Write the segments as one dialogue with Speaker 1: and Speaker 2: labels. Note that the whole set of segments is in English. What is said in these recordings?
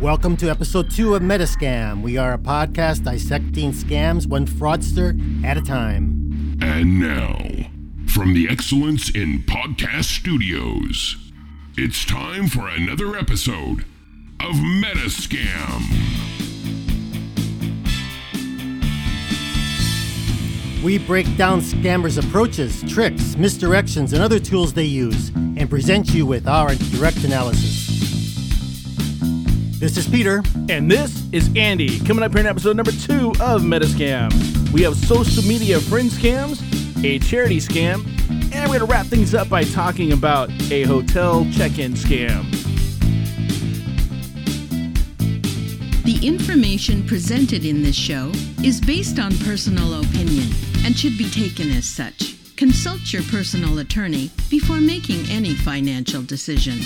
Speaker 1: Welcome to episode two of Metascam. We are a podcast dissecting scams one fraudster at a time.
Speaker 2: And now, from the Excellence in Podcast Studios, it's time for another episode of Metascam.
Speaker 1: We break down scammers' approaches, tricks, misdirections, and other tools they use, and present you with our direct analysis. This is Peter.
Speaker 3: And this is Andy, coming up here in episode number two of Metascam. We have social media friend scams, a charity scam, and we're going to wrap things up by talking about a hotel check in scam.
Speaker 4: The information presented in this show is based on personal opinion and should be taken as such. Consult your personal attorney before making any financial decision.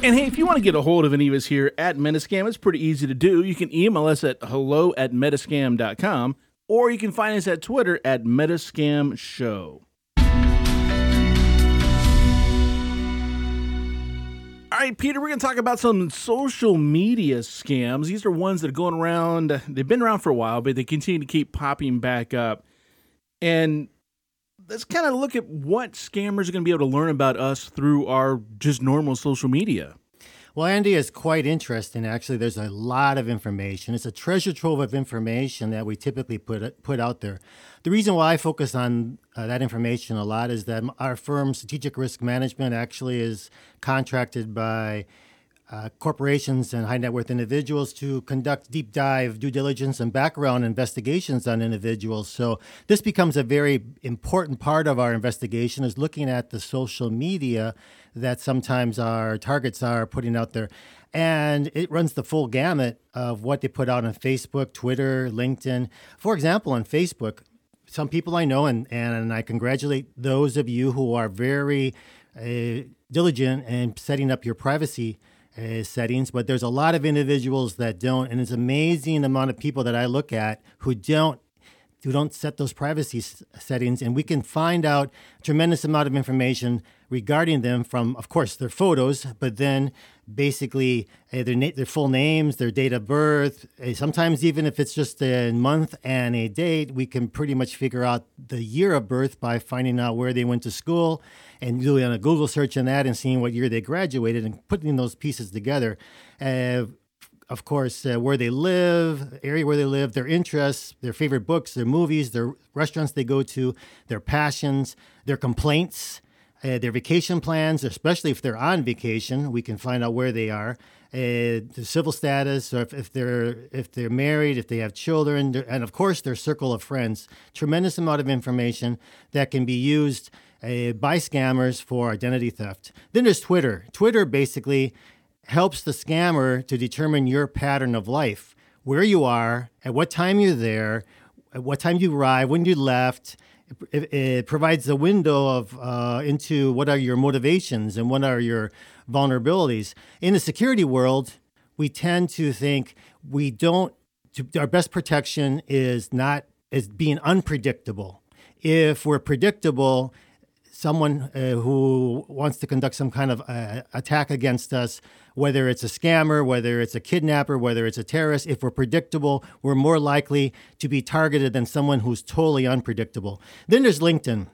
Speaker 3: And hey, if you want to get a hold of any of us here at Metascam, it's pretty easy to do. You can email us at hello at metascam.com or you can find us at Twitter at Metascam Show. All right, Peter, we're going to talk about some social media scams. These are ones that are going around, they've been around for a while, but they continue to keep popping back up. And let's kind of look at what scammers are going to be able to learn about us through our just normal social media.
Speaker 1: Well, Andy is quite interesting. Actually, there's a lot of information. It's a treasure trove of information that we typically put put out there. The reason why I focus on uh, that information a lot is that our firm, Strategic Risk Management, actually is contracted by uh, corporations and high net worth individuals to conduct deep dive due diligence and background investigations on individuals. So this becomes a very important part of our investigation is looking at the social media that sometimes our targets are putting out there. And it runs the full gamut of what they put out on Facebook, Twitter, LinkedIn. For example, on Facebook, some people I know, and, and I congratulate those of you who are very uh, diligent in setting up your privacy uh, settings, but there's a lot of individuals that don't, and it's amazing amount of people that I look at who don't who don't set those privacy s- settings, and we can find out tremendous amount of information regarding them from, of course, their photos, but then basically uh, their na- their full names, their date of birth. Uh, sometimes even if it's just a month and a date, we can pretty much figure out the year of birth by finding out where they went to school and doing a Google search on that and seeing what year they graduated and putting those pieces together. Uh, of course, uh, where they live, area where they live, their interests, their favorite books, their movies, their restaurants they go to, their passions, their complaints, uh, their vacation plans, especially if they're on vacation, we can find out where they are. Uh, the civil status, or if, if they're if they're married, if they have children, and of course their circle of friends. Tremendous amount of information that can be used uh, by scammers for identity theft. Then there's Twitter. Twitter basically helps the scammer to determine your pattern of life, where you are, at what time you're there, at what time you arrive, when you left. It, it provides a window of uh, into what are your motivations and what are your vulnerabilities. In the security world, we tend to think we don't. Our best protection is not is being unpredictable. If we're predictable, someone uh, who wants to conduct some kind of uh, attack against us, whether it's a scammer, whether it's a kidnapper, whether it's a terrorist, if we're predictable, we're more likely to be targeted than someone who's totally unpredictable. Then there's LinkedIn.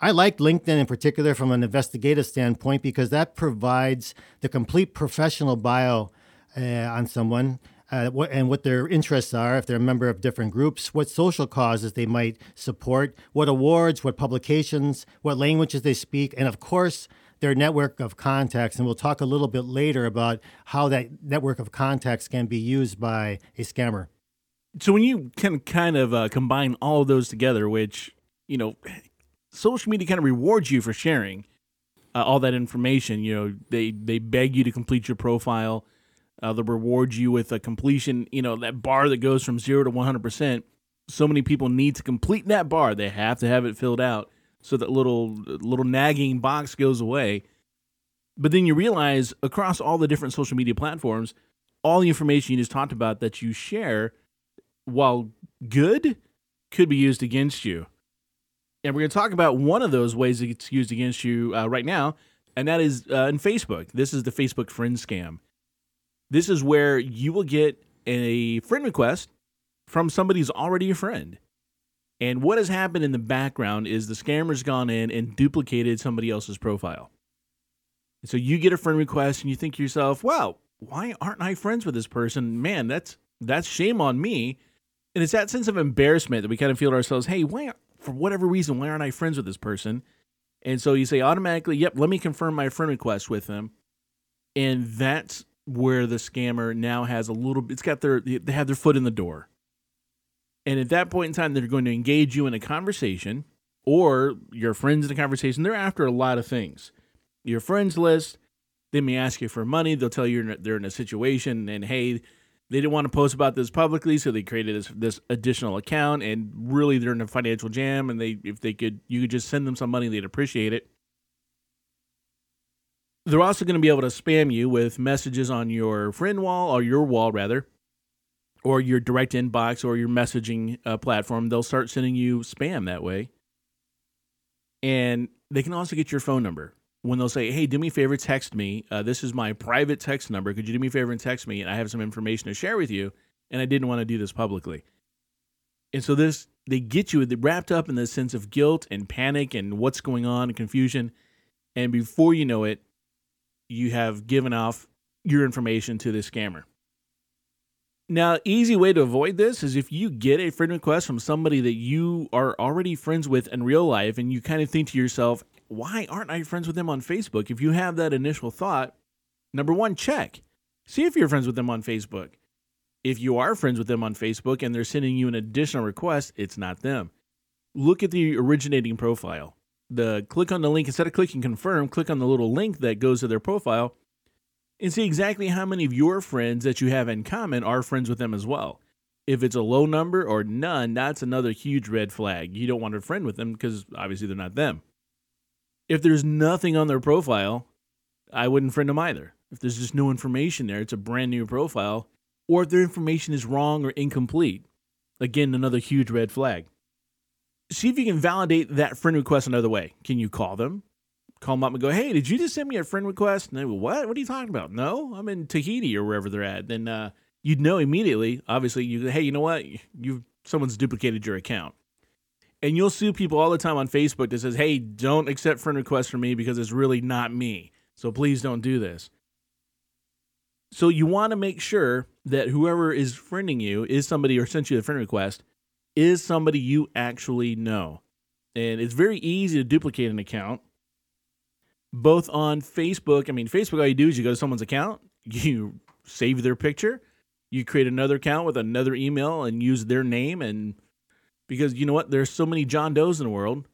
Speaker 1: I like LinkedIn in particular from an investigative standpoint because that provides the complete professional bio uh, on someone uh, what, and what their interests are, if they're a member of different groups, what social causes they might support, what awards, what publications, what languages they speak, and of course, their network of contacts. And we'll talk a little bit later about how that network of contacts can be used by a scammer.
Speaker 3: So when you can kind of uh, combine all of those together, which, you know, social media kind of rewards you for sharing uh, all that information. You know, they, they beg you to complete your profile uh, they'll reward you with a completion, you know, that bar that goes from zero to 100%. So many people need to complete that bar. They have to have it filled out so that little little nagging box goes away. But then you realize across all the different social media platforms, all the information you just talked about that you share, while good, could be used against you. And we're going to talk about one of those ways that it's used against you uh, right now, and that is uh, in Facebook. This is the Facebook friend scam. This is where you will get a friend request from somebody who's already a friend. And what has happened in the background is the scammer's gone in and duplicated somebody else's profile. so you get a friend request and you think to yourself, wow, why aren't I friends with this person? Man, that's that's shame on me. And it's that sense of embarrassment that we kind of feel to ourselves, hey, why for whatever reason, why aren't I friends with this person? And so you say automatically, yep, let me confirm my friend request with them. And that's where the scammer now has a little it's got their they have their foot in the door. And at that point in time, they're going to engage you in a conversation or your friends in a conversation. They're after a lot of things. Your friends list, they may ask you for money. They'll tell you they're in a situation and hey, they didn't want to post about this publicly, so they created this, this additional account. And really, they're in a financial jam. And they, if they could, you could just send them some money, they'd appreciate it. They're also going to be able to spam you with messages on your friend wall or your wall rather, or your direct inbox or your messaging uh, platform. They'll start sending you spam that way. And they can also get your phone number when they'll say, "Hey, do me a favor, text me. Uh, this is my private text number. Could you do me a favor and text me? And I have some information to share with you, and I didn't want to do this publicly." And so this they get you wrapped up in this sense of guilt and panic and what's going on and confusion, and before you know it, you have given off your information to this scammer. Now, easy way to avoid this is if you get a friend request from somebody that you are already friends with in real life and you kind of think to yourself, why aren't I friends with them on Facebook? If you have that initial thought, number one, check. See if you're friends with them on Facebook. If you are friends with them on Facebook and they're sending you an additional request, it's not them. Look at the originating profile. The click on the link instead of clicking confirm, click on the little link that goes to their profile and see exactly how many of your friends that you have in common are friends with them as well. If it's a low number or none, that's another huge red flag. You don't want to friend with them because obviously they're not them. If there's nothing on their profile, I wouldn't friend them either. If there's just no information there, it's a brand new profile, or if their information is wrong or incomplete, again, another huge red flag. See if you can validate that friend request another way. Can you call them? Call them up and go, hey, did you just send me a friend request? And they go, what? What are you talking about? No, I'm in Tahiti or wherever they're at. Then uh, you'd know immediately. Obviously, you hey, you know what? You someone's duplicated your account and you'll see people all the time on Facebook that says, "Hey, don't accept friend requests from me because it's really not me. So please don't do this." So you want to make sure that whoever is friending you is somebody or sent you a friend request is somebody you actually know. And it's very easy to duplicate an account both on Facebook. I mean, Facebook all you do is you go to someone's account, you save their picture, you create another account with another email and use their name and because you know what? There's so many John Does in the world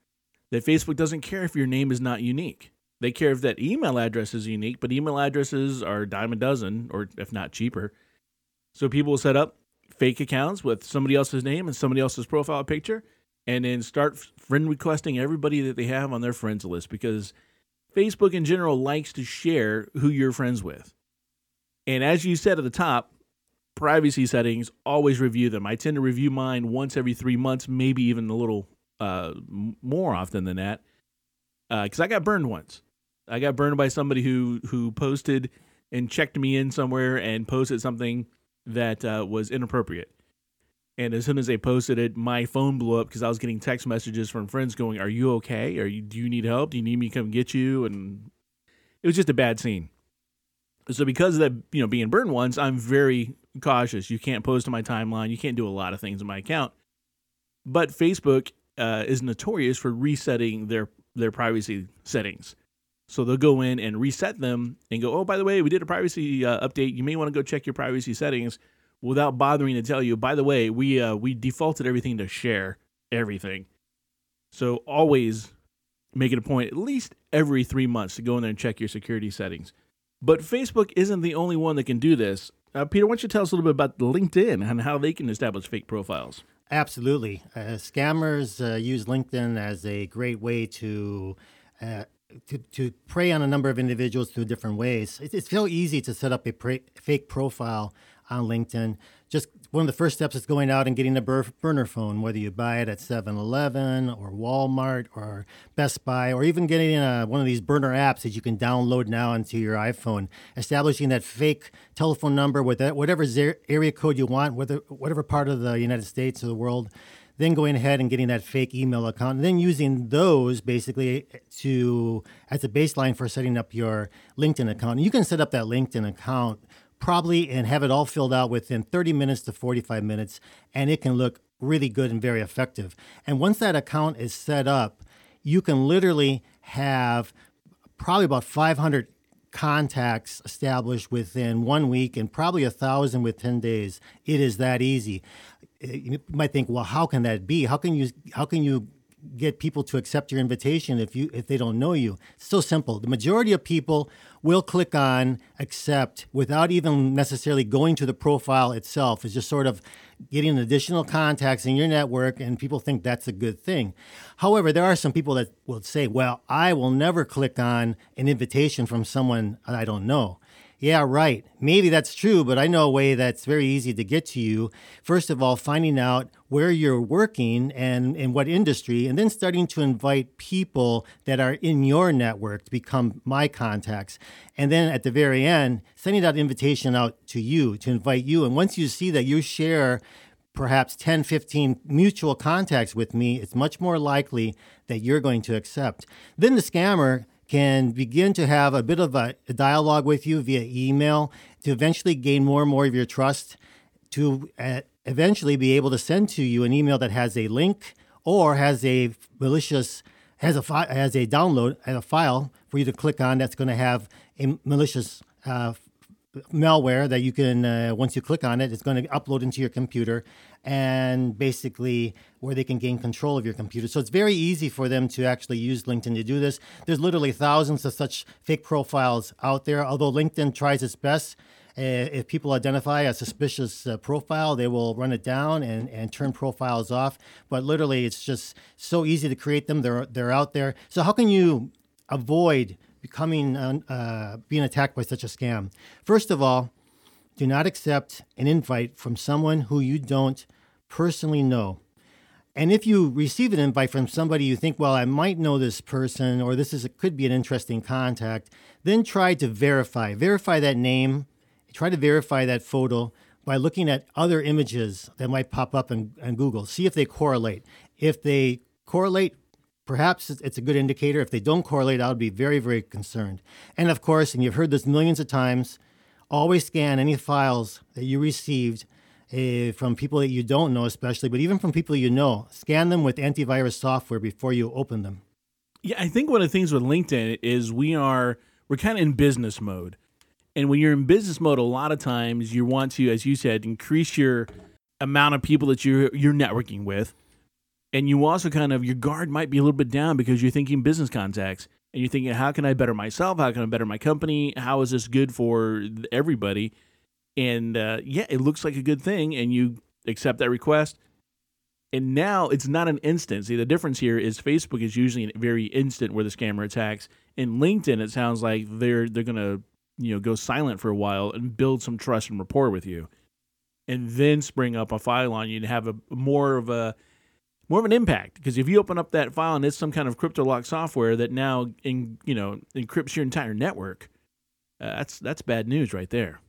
Speaker 3: that Facebook doesn't care if your name is not unique. They care if that email address is unique, but email addresses are dime a dozen, or if not cheaper. So people will set up fake accounts with somebody else's name and somebody else's profile picture, and then start friend requesting everybody that they have on their friends list because Facebook in general likes to share who you're friends with. And as you said at the top, privacy settings, always review them. I tend to review mine once every three months, maybe even a little uh, more often than that, because uh, I got burned once. I got burned by somebody who who posted and checked me in somewhere and posted something that uh, was inappropriate. And as soon as they posted it, my phone blew up because I was getting text messages from friends going, "Are you okay? Are you? Do you need help? Do you need me to come get you?" And it was just a bad scene. So because of that, you know, being burned once, I'm very cautious. You can't post to my timeline. You can't do a lot of things in my account. But Facebook uh, is notorious for resetting their their privacy settings. So they'll go in and reset them and go, oh, by the way, we did a privacy uh, update. You may want to go check your privacy settings without bothering to tell you. By the way, we uh, we defaulted everything to share everything. So always make it a point, at least every three months, to go in there and check your security settings. But Facebook isn't the only one that can do this. Uh, Peter, why don't you tell us a little bit about LinkedIn and how they can establish fake profiles?
Speaker 1: Absolutely. Uh, scammers uh, use LinkedIn as a great way to, uh, to, to prey on a number of individuals through different ways. It's, it's so easy to set up a pre- fake profile on LinkedIn. Just one of the first steps is going out and getting a burner phone, whether you buy it at 7 Eleven or Walmart or Best Buy, or even getting a, one of these burner apps that you can download now onto your iPhone. Establishing that fake telephone number with that, whatever area code you want, whether, whatever part of the United States or the world then going ahead and getting that fake email account and then using those basically to as a baseline for setting up your linkedin account. You can set up that linkedin account probably and have it all filled out within 30 minutes to 45 minutes and it can look really good and very effective. And once that account is set up you can literally have probably about 500 contacts established within one week and probably a thousand with 10 days. It is that easy Eh, you might think, well, how can that be? How can you how can you get people to accept your invitation if you if they don't know you? It's so simple. The majority of people will click on accept without even necessarily going to the profile itself. It's just sort of getting additional contacts in your network, and people think that's a good thing. However, there are some people that will say, well, I will never click on an invitation from someone I don't know. Yeah, right. Maybe that's true, but I know a way that's very easy to get to you. First of all, finding out where you're working and in what industry, and then starting to invite people that are in your network to become my contacts. And then at the very end, sending that invitation out to you to invite you. And once you see that you share perhaps 10, 15 mutual contacts with me, it's much more likely that you're going to accept. Then the scammer can begin to have a bit of a, a dialogue with you via email to eventually gain more and more of your trust to uh, eventually be able to send to you an email that has a link or has a malicious has a fi- has a download and a file for you to click on that's going to have a malicious uh, malware that you can uh, once you click on it it's going to upload into your computer and basically where they can gain control of your computer so it's very easy for them to actually use linkedin to do this there's literally thousands of such fake profiles out there although linkedin tries its best uh, if people identify a suspicious uh, profile, they will run it down and, and turn profiles off. But literally, it's just so easy to create them. They're, they're out there. So, how can you avoid becoming uh, being attacked by such a scam. First of all, do not accept an invite from someone who you don't personally know. And if you receive an invite from somebody you think, well, I might know this person or this is a, could be an interesting contact, then try to verify. Verify that name. Try to verify that photo by looking at other images that might pop up in, in Google. See if they correlate. If they correlate, perhaps it's a good indicator. If they don't correlate, I would be very, very concerned. And of course, and you've heard this millions of times, always scan any files that you received uh, from people that you don't know, especially, but even from people you know. Scan them with antivirus software before you open them.
Speaker 3: Yeah, I think one of the things with LinkedIn is we are we're kind of in business mode. And when you're in business mode, a lot of times you want to, as you said, increase your amount of people that you're you're networking with and you also kind of your guard might be a little bit down because you're thinking business contacts. And you're thinking how can i better myself? How can i better my company? How is this good for everybody? And uh, yeah it looks like a good thing and you accept that request. And now it's not an instant. See the difference here is facebook is usually very instant where the scammer attacks. In linkedin it sounds like they're they're gonna you know go silent for a while and build some trust and rapport with you. And then spring up a file on you and have a more of a more of an impact because if you open up that file and it's some kind of crypto lock software that now in, you know encrypts your entire network, uh, that's that's bad news right there.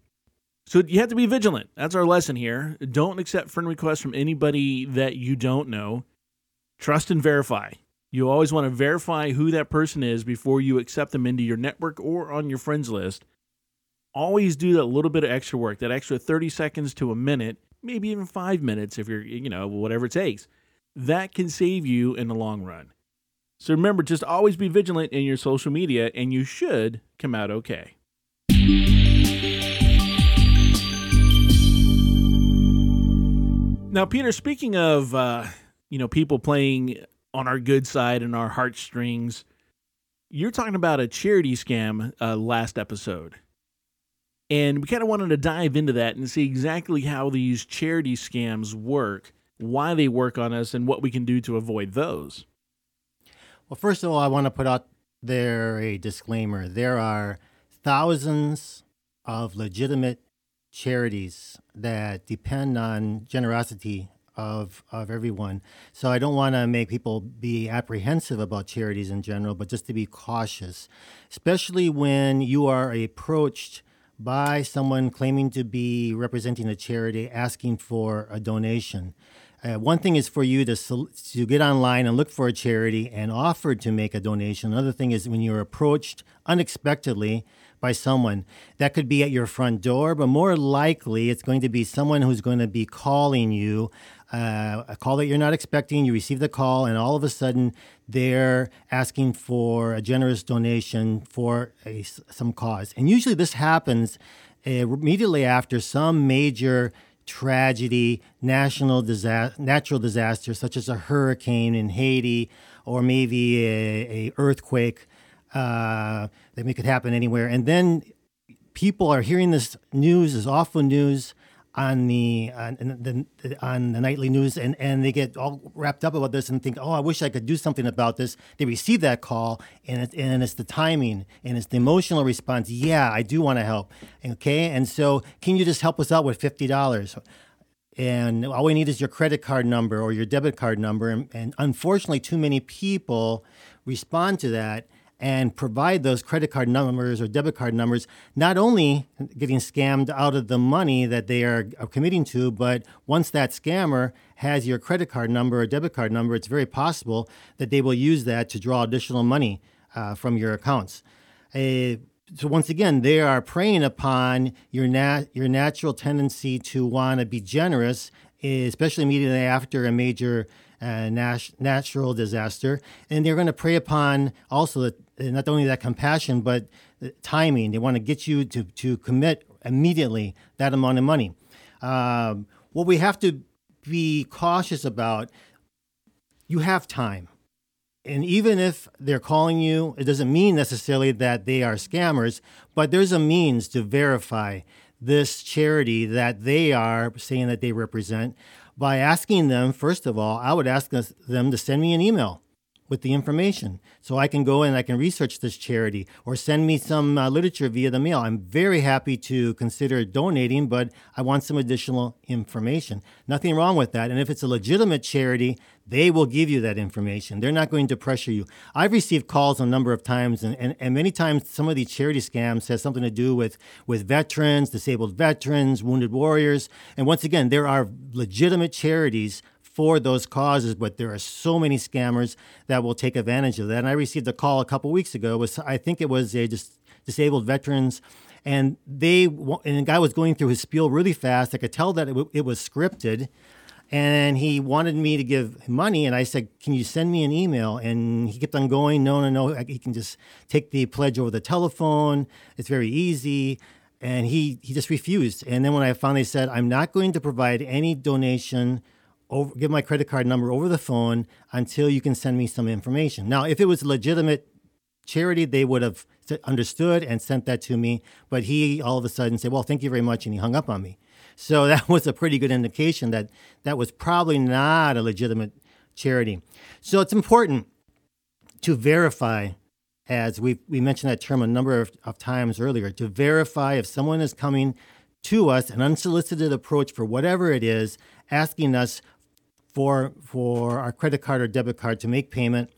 Speaker 3: So you have to be vigilant. That's our lesson here. Don't accept friend requests from anybody that you don't know. Trust and verify. You always want to verify who that person is before you accept them into your network or on your friends list. Always do that little bit of extra work, that extra 30 seconds to a minute, maybe even five minutes if you're, you know, whatever it takes that can save you in the long run. So remember, just always be vigilant in your social media, and you should come out okay. Now, Peter, speaking of uh, you know people playing on our good side and our heartstrings, you're talking about a charity scam uh, last episode, and we kind of wanted to dive into that and see exactly how these charity scams work why they work on us, and what we can do to avoid those.
Speaker 1: Well, first of all, I want to put out there a disclaimer. There are thousands of legitimate charities that depend on generosity of of everyone. So I don't want to make people be apprehensive about charities in general, but just to be cautious, especially when you are approached by someone claiming to be representing a charity asking for a donation. Uh, one thing is for you to to get online and look for a charity and offer to make a donation. Another thing is when you're approached unexpectedly by someone that could be at your front door, but more likely it's going to be someone who's going to be calling you. Uh, a call that you're not expecting, you receive the call, and all of a sudden they're asking for a generous donation for a, some cause. And usually this happens uh, immediately after some major tragedy, national disaster, natural disaster, such as a hurricane in Haiti or maybe a, a earthquake uh, that could happen anywhere. And then people are hearing this news, this awful news on the on the, on the nightly news, and, and they get all wrapped up about this and think, oh, I wish I could do something about this. They receive that call, and it, and it's the timing and it's the emotional response. Yeah, I do want to help. Okay, and so can you just help us out with fifty dollars? And all we need is your credit card number or your debit card number. And, and unfortunately, too many people respond to that and provide those credit card numbers or debit card numbers, not only getting scammed out of the money that they are, committing to, but once that scammer has your credit card number or debit card number, it's very possible that they will use that to draw additional money uh, from your accounts. Uh, so once again, they are preying upon your nat- your natural tendency to want to be generous, especially immediately after a major uh, nat- natural disaster, and they're going to prey upon also the, not only that compassion but timing. They want to get you to to commit immediately that amount of money. Um, what we have to be cautious about, you have time. And even if they're calling you, it doesn't mean necessarily that they are scammers, but there's a means to verify this charity that they are saying that they represent by asking them, first of all, I would ask them to send me an email with the information so I can go and I can research this charity or send me some uh, literature via the mail. I'm very happy to consider donating, but I want some additional information. Nothing wrong with that. And if it's a legitimate charity, they will give you that information. They're not going to pressure you. I've received calls a number of times, and, and, and many times some of these charity scams has something to do with, with veterans, disabled veterans, wounded warriors. And once again, there are legitimate charities for those causes, but there are so many scammers that will take advantage of that. And I received a call a couple weeks ago. Was I think it was a dis- disabled veterans, and they and the guy was going through his spiel really fast. I could tell that it, w- it was scripted, and he wanted me to give money. And I said, "Can you send me an email?" And he kept on going. No, no, no. He can just take the pledge over the telephone. It's very easy and he he just refused. And then when I finally said, "I'm not going to provide any donation over, give my credit card number over the phone until you can send me some information. Now, if it was a legitimate charity, they would have understood and sent that to me. But he all of a sudden said, "Well, thank you very much," and he hung up on me. So that was a pretty good indication that that was probably not a legitimate charity. So it's important to verify, as we we mentioned that term a number of, of times earlier, to verify if someone is coming to us an unsolicited approach for whatever it is, asking us for for our credit card or debit card to make payment.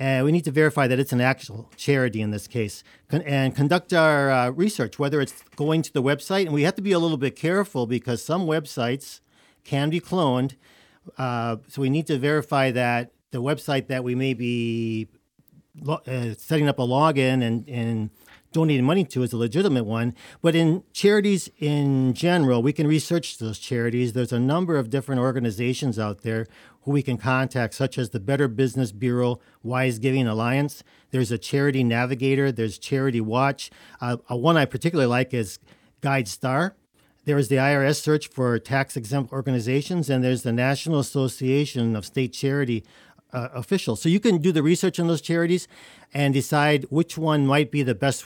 Speaker 1: And we need to verify that it's an actual charity in this case Con- and conduct our uh, research, whether it's going to the website. And we have to be a little bit careful because some websites can be cloned. Uh, so we need to verify that the website that we may be lo- uh, setting up a login and, and donating money to is a legitimate one. But in charities in general, we can research those charities. There's a number of different organizations out there who we can contact, such as the Better Business Bureau Wise Giving Alliance. There's a Charity Navigator. There's Charity Watch. Uh, one I particularly like is GuideStar. There is the IRS search for tax exempt organizations, and there's the National Association of State Charity uh, officials. So you can do the research on those charities and decide which one might be the best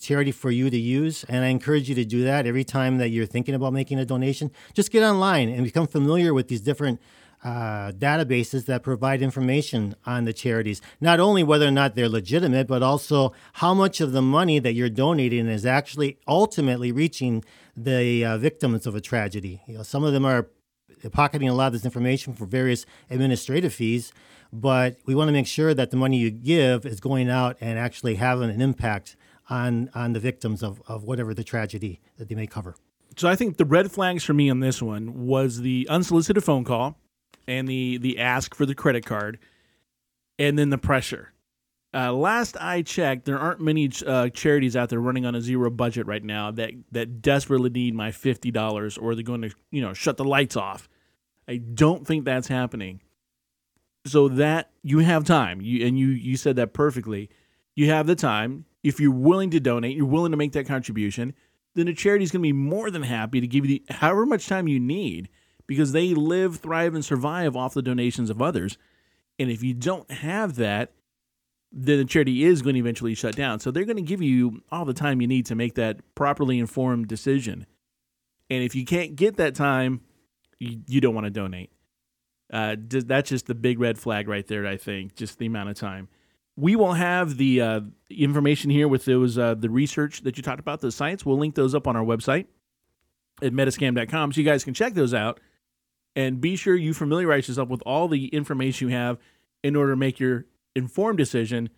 Speaker 1: charity for you to use. And I encourage you to do that every time that you're thinking about making a donation. Just get online and become familiar with these different uh, databases that provide information on the charities, not only whether or not they're legitimate, but also how much of the money that you're donating is actually ultimately reaching the uh, victims of a tragedy. You know, some of them are pocketing a lot of this information for various administrative fees, but we want to make sure that the money you give is going out and actually having an impact on on the victims of, of whatever the tragedy that they may cover.
Speaker 3: So I think the red flags for me on this one was the unsolicited phone call and the the ask for the credit card, and then the pressure. Uh, last I checked, there aren't many uh, charities out there running on a zero budget right now that that desperately need my fifty dollars, or they're going to you know shut the lights off. I don't think that's happening. So that you have time, you and you you said that perfectly. You have the time. If you're willing to donate, you're willing to make that contribution, then the charity is going to be more than happy to give you the however much time you need because they live, thrive, and survive off the donations of others. And if you don't have that, then the charity is going to eventually shut down. So they're going to give you all the time you need to make that properly informed decision. And if you can't get that time, you, you don't want to donate. Uh, that's just the big red flag right there, I think, just the amount of time. We will have the uh, information here with those uh, the research that you talked about, the sites. We'll link those up on our website at metascam.com so you guys can check those out and be sure you familiarize yourself with all the information you have in order to make your informed decision.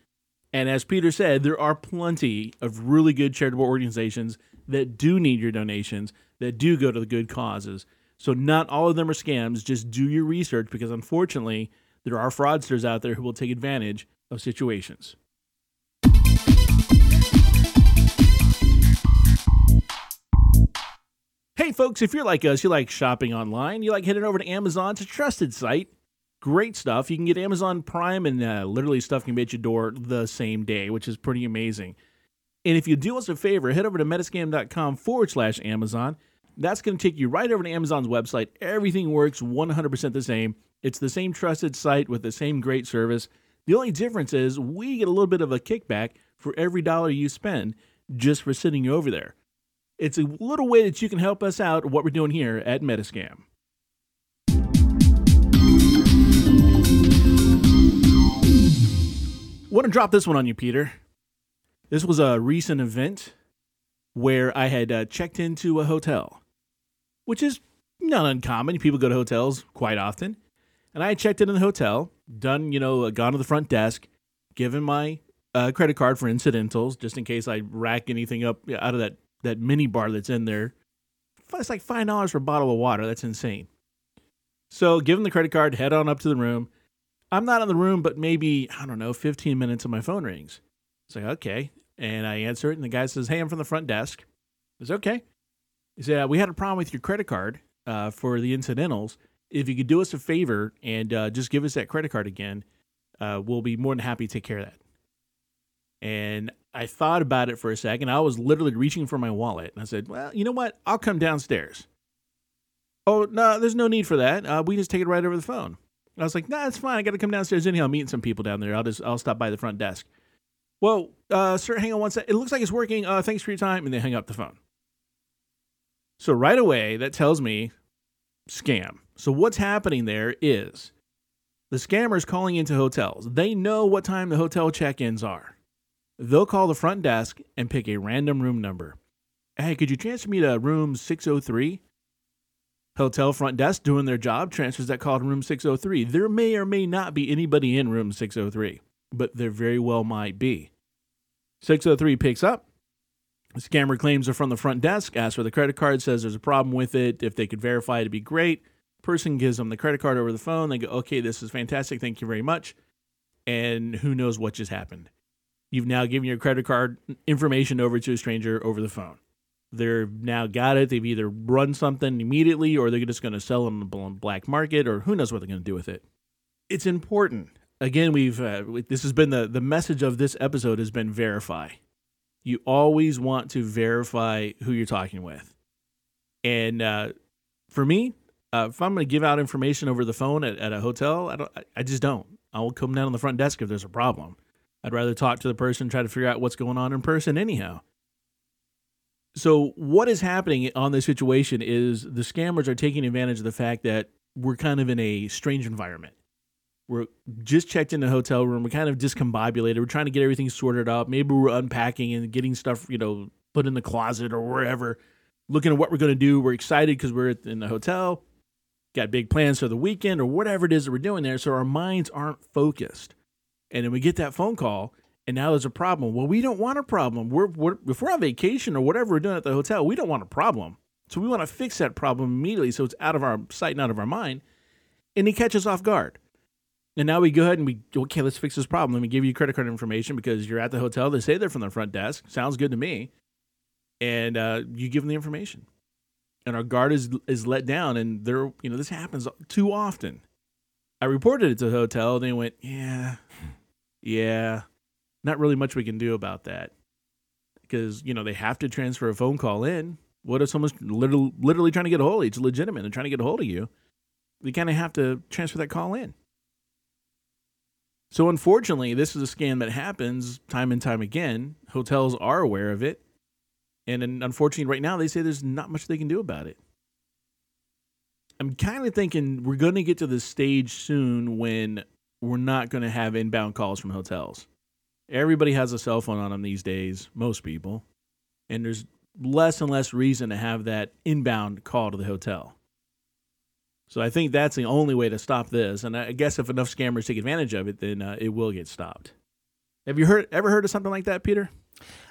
Speaker 3: And as Peter said, there are plenty of really good charitable organizations that do need your donations, that do go to the good causes. So not all of them are scams. Just do your research because unfortunately, there are fraudsters out there who will take advantage of situations. Hey, folks, if you're like us, you like shopping online, you like heading over to Amazon, it's a trusted site. Great stuff. You can get Amazon Prime and uh, literally stuff can be at your door the same day, which is pretty amazing. And if you do us a favor, head over to metascam.com forward slash Amazon. That's going to take you right over to Amazon's website. Everything works 100% the same. It's the same trusted site with the same great service. The only difference is we get a little bit of a kickback for every dollar you spend just for sitting over there. It's a little way that you can help us out what we're doing here at Metascam. Want to drop this one on you, Peter? This was a recent event where I had uh, checked into a hotel, which is not uncommon. People go to hotels quite often. And I checked in the hotel, done, you know, gone to the front desk, given my uh, credit card for incidentals, just in case I rack anything up out of that that mini bar that's in there. It's like five dollars for a bottle of water. That's insane. So given the credit card, head on up to the room. I'm not in the room, but maybe, I don't know, 15 minutes and my phone rings. It's like, okay. And I answer it, and the guy says, Hey, I'm from the front desk. It's okay. He said, We had a problem with your credit card uh, for the incidentals. If you could do us a favor and uh, just give us that credit card again, uh, we'll be more than happy to take care of that. And I thought about it for a second. I was literally reaching for my wallet. And I said, well, you know what? I'll come downstairs. Oh, no, there's no need for that. Uh, we just take it right over the phone. I was like, nah, it's fine. I got to come downstairs anyhow. I'm meeting some people down there. I'll just, I'll stop by the front desk. Well, uh, sir, hang on one sec. It looks like it's working. Uh, thanks for your time. And they hang up the phone. So right away, that tells me scam. So what's happening there is the scammers calling into hotels. They know what time the hotel check-ins are. They'll call the front desk and pick a random room number. Hey, could you transfer me to room 603? Hotel front desk doing their job transfers that call to room 603. There may or may not be anybody in room 603, but there very well might be. 603 picks up. The scammer claims are from the front desk, asks for the credit card, says there's a problem with it. If they could verify, it'd be great. Person gives them the credit card over the phone. They go, okay, this is fantastic. Thank you very much. And who knows what just happened. You've now given your credit card information over to a stranger over the phone. They've now got it. They've either run something immediately or they're just going to sell them on the black market or who knows what they're going to do with it. It's important. Again, we've uh, this has been the the message of this episode has been verify. You always want to verify who you're talking with. And uh, for me, uh, if I'm going to give out information over the phone at, at a hotel, I don't. I just don't. I will come down on the front desk if there's a problem. I'd rather talk to the person, try to figure out what's going on in person, anyhow. So, what is happening on this situation is the scammers are taking advantage of the fact that we're kind of in a strange environment. We're just checked in the hotel room. We're kind of discombobulated. We're trying to get everything sorted out. Maybe we're unpacking and getting stuff, you know, put in the closet or wherever, looking at what we're going to do. We're excited because we're in the hotel, got big plans for the weekend or whatever it is that we're doing there. So our minds aren't focused. And then we get that phone call, and now there's a problem. Well, we don't want a problem. We're, we're if we're on vacation or whatever we're doing at the hotel, we don't want a problem. So we want to fix that problem immediately so it's out of our sight and out of our mind. And he catches off guard. And now we go ahead and we okay, let's fix this problem. Let me give you credit card information because you're at the hotel. They say they're from the front desk. Sounds good to me. And uh, you give them the information, and our guard is is let down. And they're you know this happens too often. I reported it to the hotel. And They went, yeah, yeah, not really much we can do about that because you know they have to transfer a phone call in. What if someone's literally, literally trying to get a hold of you? It's legitimate. They're trying to get a hold of you. We kind of have to transfer that call in. So, unfortunately, this is a scam that happens time and time again. Hotels are aware of it. And unfortunately, right now, they say there's not much they can do about it. I'm kind of thinking we're going to get to the stage soon when we're not going to have inbound calls from hotels. Everybody has a cell phone on them these days, most people. And there's less and less reason to have that inbound call to the hotel. So I think that's the only way to stop this. And I guess if enough scammers take advantage of it, then uh, it will get stopped. Have you heard ever heard of something like that, Peter?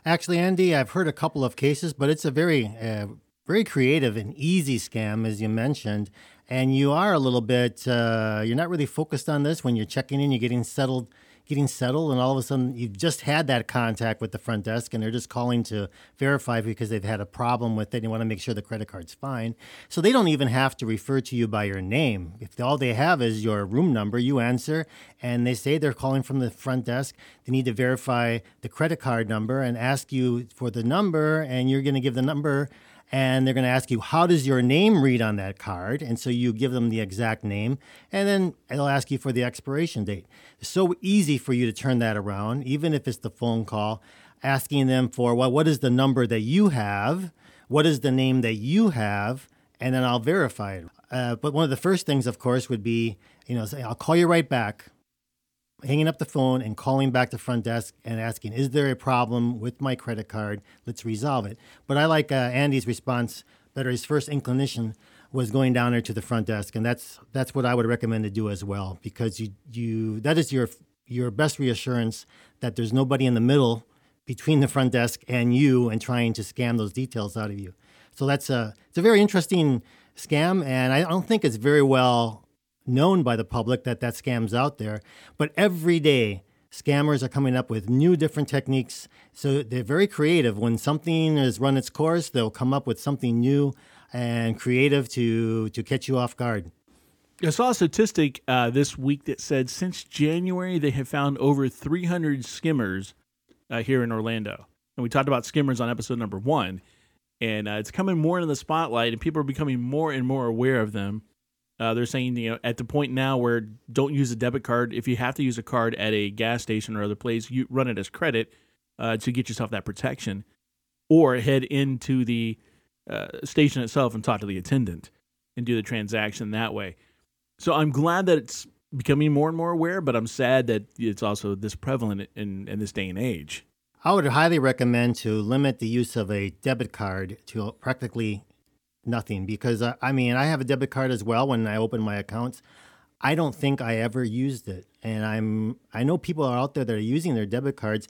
Speaker 1: Actually, Andy, I've heard a couple of cases, but it's a very, uh, very creative and easy scam, as you mentioned. And you are a little bit, uh, you're not really focused on this when you're checking in, you're getting settled getting settled, and all of a sudden you've just had that contact with the front desk, and they're just calling to verify because they've had a problem with it. And you want to make sure the credit card's fine, so they don't even have to refer to you by your name. If all they have is your room number, you answer, and they say they're calling from the front desk. They need to verify the credit card number and ask you for the number, and you're going to give the number and they're going to ask you how does your name read on that card? And so you give them the exact name and then they'll ask you for the expiration date. It's so easy for you to turn that around even if it's the phone call asking them for well what is the number that you have? What is the name that you have? And then i'll verify it. Uh, but one of the first things of course would be you know say i'll call you right back hanging up the phone and calling back the front desk and asking, "Is there a problem with my credit card? Let's resolve it." But I like uh, Andy's response better. His first inclination was going down there to the front desk, and that's that's what I would recommend to do as well because you you that is your your best reassurance that there's nobody in the middle between the front desk and you and trying to scam those details out of you. So that's a it's a very interesting scam, and I don't think it's very well known by the public that that scam's out there. But every day, scammers are coming up with new different techniques. So they're very creative. When something has run its course, they'll come up with something new and creative to to catch you off guard.
Speaker 3: I saw a statistic uh, this week that said since January they have found over 300 skimmers uh, here in Orlando. And we talked about skimmers on episode number one. And uh, it's coming more into the spotlight, and people are becoming more and more aware of them. Uh, they're saying you know at the point now where don't use a debit card. If you have to use a card at a gas station or other place, you run it as credit uh, to get yourself that protection, or head into the uh, station itself and talk to the attendant and do the transaction that way. So I'm glad that it's becoming more and more aware, but I'm sad that it's also this prevalent in, in this day and age.
Speaker 1: I would highly recommend to limit the use of a debit card to practically nothing because uh, I mean I have a debit card as well when I open my accounts. I don't think I ever used it, and I'm I know people are out there that are using their debit cards,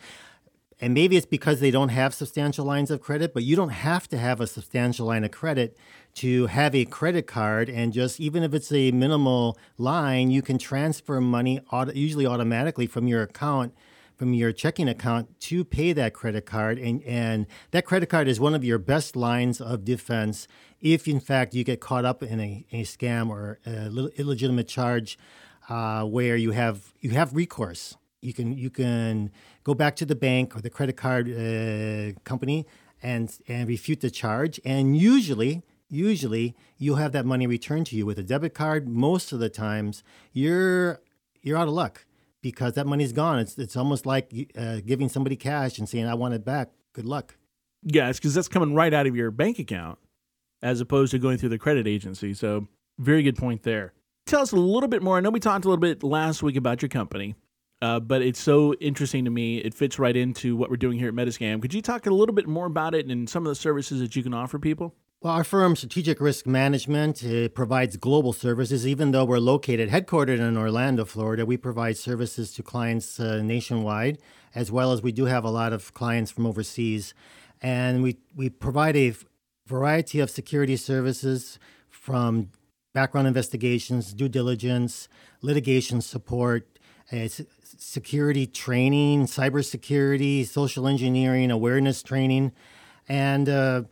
Speaker 1: and maybe it's because they don't have substantial lines of credit. But you don't have to have a substantial line of credit to have a credit card, and just even if it's a minimal line, you can transfer money auto, usually automatically from your account from your checking account to pay that credit card. And, and that credit card is one of your best lines of defense if, in fact, you get caught up in a, a scam or a illegitimate charge uh, where you have, you have recourse. You can, you can go back to the bank or the credit card uh, company and, and refute the charge. And usually, usually you'll have that money returned to you with a debit card. Most of the times, you're you're out of luck because that money's gone. It's it's almost like uh, giving somebody cash and saying, "I want it back. Good luck."
Speaker 3: Yes, because that's coming right out of your bank account, as opposed to going through the credit agency. So, very good point there. tell us a little bit more? I know we talked a little bit last week about your company, uh, but it's so interesting to me. It fits right into what we're doing here at Metascam. Could you talk a little bit more about it and some of the services that you can offer people?
Speaker 1: Well, our firm, Strategic Risk Management, provides global services. Even though we're located, headquartered in Orlando, Florida, we provide services to clients uh, nationwide, as well as we do have a lot of clients from overseas. And we, we provide a variety of security services from background investigations, due diligence, litigation support, uh, security training, cybersecurity, social engineering, awareness training. And uh,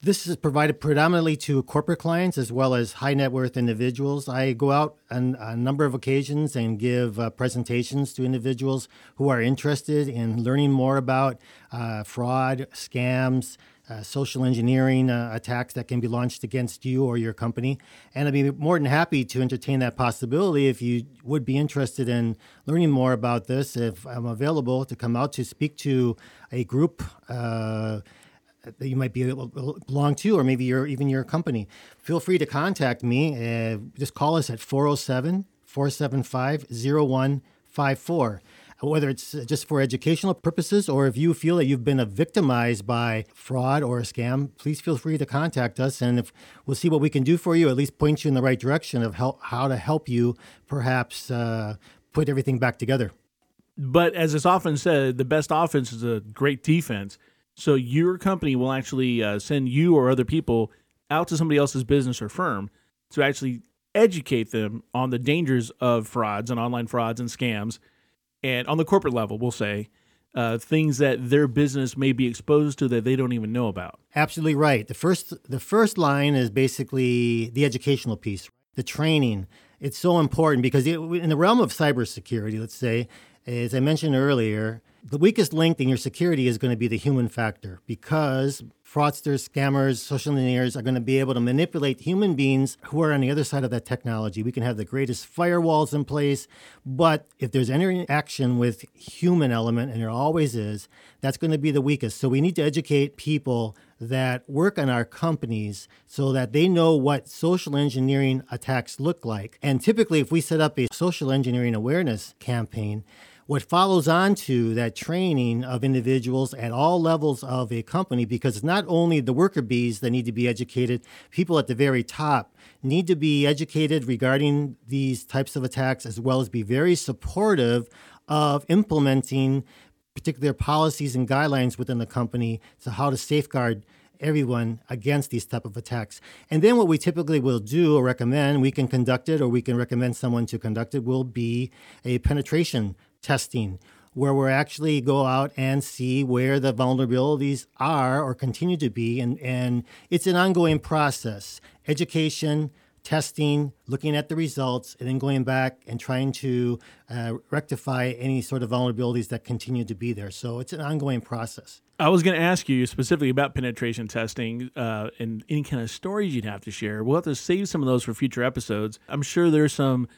Speaker 1: this is provided predominantly to corporate clients as well as high net worth individuals. I go out on a number of occasions and give uh, presentations to individuals who are interested in learning more about uh, fraud, scams, uh, social engineering uh, attacks that can be launched against you or your company. And I'd be more than happy to entertain that possibility if you would be interested in learning more about this. If I'm available to come out to speak to a group uh, that you might be able to belong to, or maybe your even your company. Feel free to contact me. Uh, just call us at 407 475 0154 whether it's just for educational purposes or if you feel that you've been victimized by fraud or a scam, please feel free to contact us and if we'll see what we can do for you, at least point you in the right direction of how, how to help you perhaps uh, put everything back together.
Speaker 3: But as is often said, the best offense is a great defense. So your company will actually uh, send you or other people out to somebody else's business or firm to actually educate them on the dangers of frauds and online frauds and scams. And on the corporate level, we'll say uh, things that their business may be exposed to that they don't even know about.
Speaker 1: Absolutely right. The first, the first line is basically the educational piece, the training. It's so important because in the realm of cybersecurity, let's say, as I mentioned earlier, the weakest link in your security is going to be the human factor because fraudsters, scammers, social engineers are going to be able to manipulate human beings who are on the other side of that technology. We can have the greatest firewalls in place, but if there's any action with human element, and there always is, that's going to be the weakest. So we need to educate people that work on our companies so that they know what social engineering attacks look like. And typically, if we set up a social engineering awareness campaign, what follows on to that training of individuals at all levels of a company, because it's not only the worker bees that need to be educated, people at the very top need to be educated regarding these types of attacks, as well as be very supportive of implementing particular policies and guidelines within the company to how to safeguard everyone against these type of attacks. And then what we typically will do or recommend, we can conduct it or we can recommend someone to conduct it, will be a penetration testing where we actually go out and see where the vulnerabilities are or continue to be. And, and it's an ongoing process education, testing, looking at the results, and then going back and trying to uh, rectify any sort of vulnerabilities that continue to be there. So it's an ongoing process.
Speaker 3: I was going to ask you specifically about penetration testing uh, and any kind of stories you'd have to share. We'll have to save some of those for future episodes. I'm sure there's some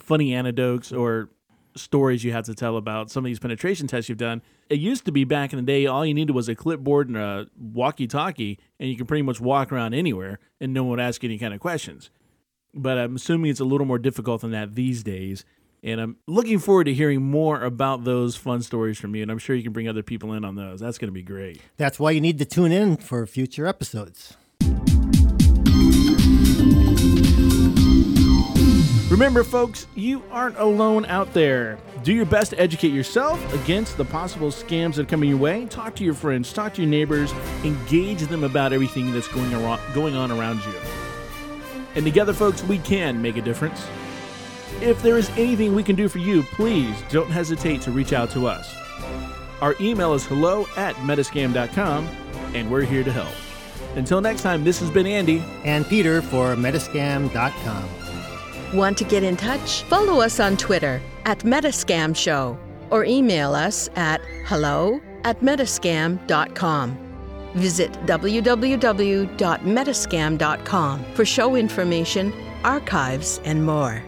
Speaker 3: funny anecdotes or stories you have to tell about some of these penetration tests you've done. It used to be back in the day, all you needed was a clipboard and a walkie talkie, and you could pretty much walk around anywhere and no one would ask any kind of questions. But I'm assuming it's a little more difficult than that these days. And I'm looking forward to hearing more about those fun stories from you. And I'm sure you can bring other people in on those. That's going to be great.
Speaker 1: That's why you need to tune in for future episodes.
Speaker 3: Remember, folks, you aren't alone out there. Do your best to educate yourself against the possible scams that are coming your way. Talk to your friends, talk to your neighbors, engage them about everything that's going, around, going on around you. And together, folks, we can make a difference. If there is anything we can do for you, please don't hesitate to reach out to us. Our email is hello at metascam.com, and we're here to help. Until next time, this has been Andy
Speaker 1: and Peter for metascam.com.
Speaker 4: Want to get in touch? Follow us on Twitter at Metascam Show or email us at hello at metascam.com. Visit www.metascam.com for show information, archives, and more.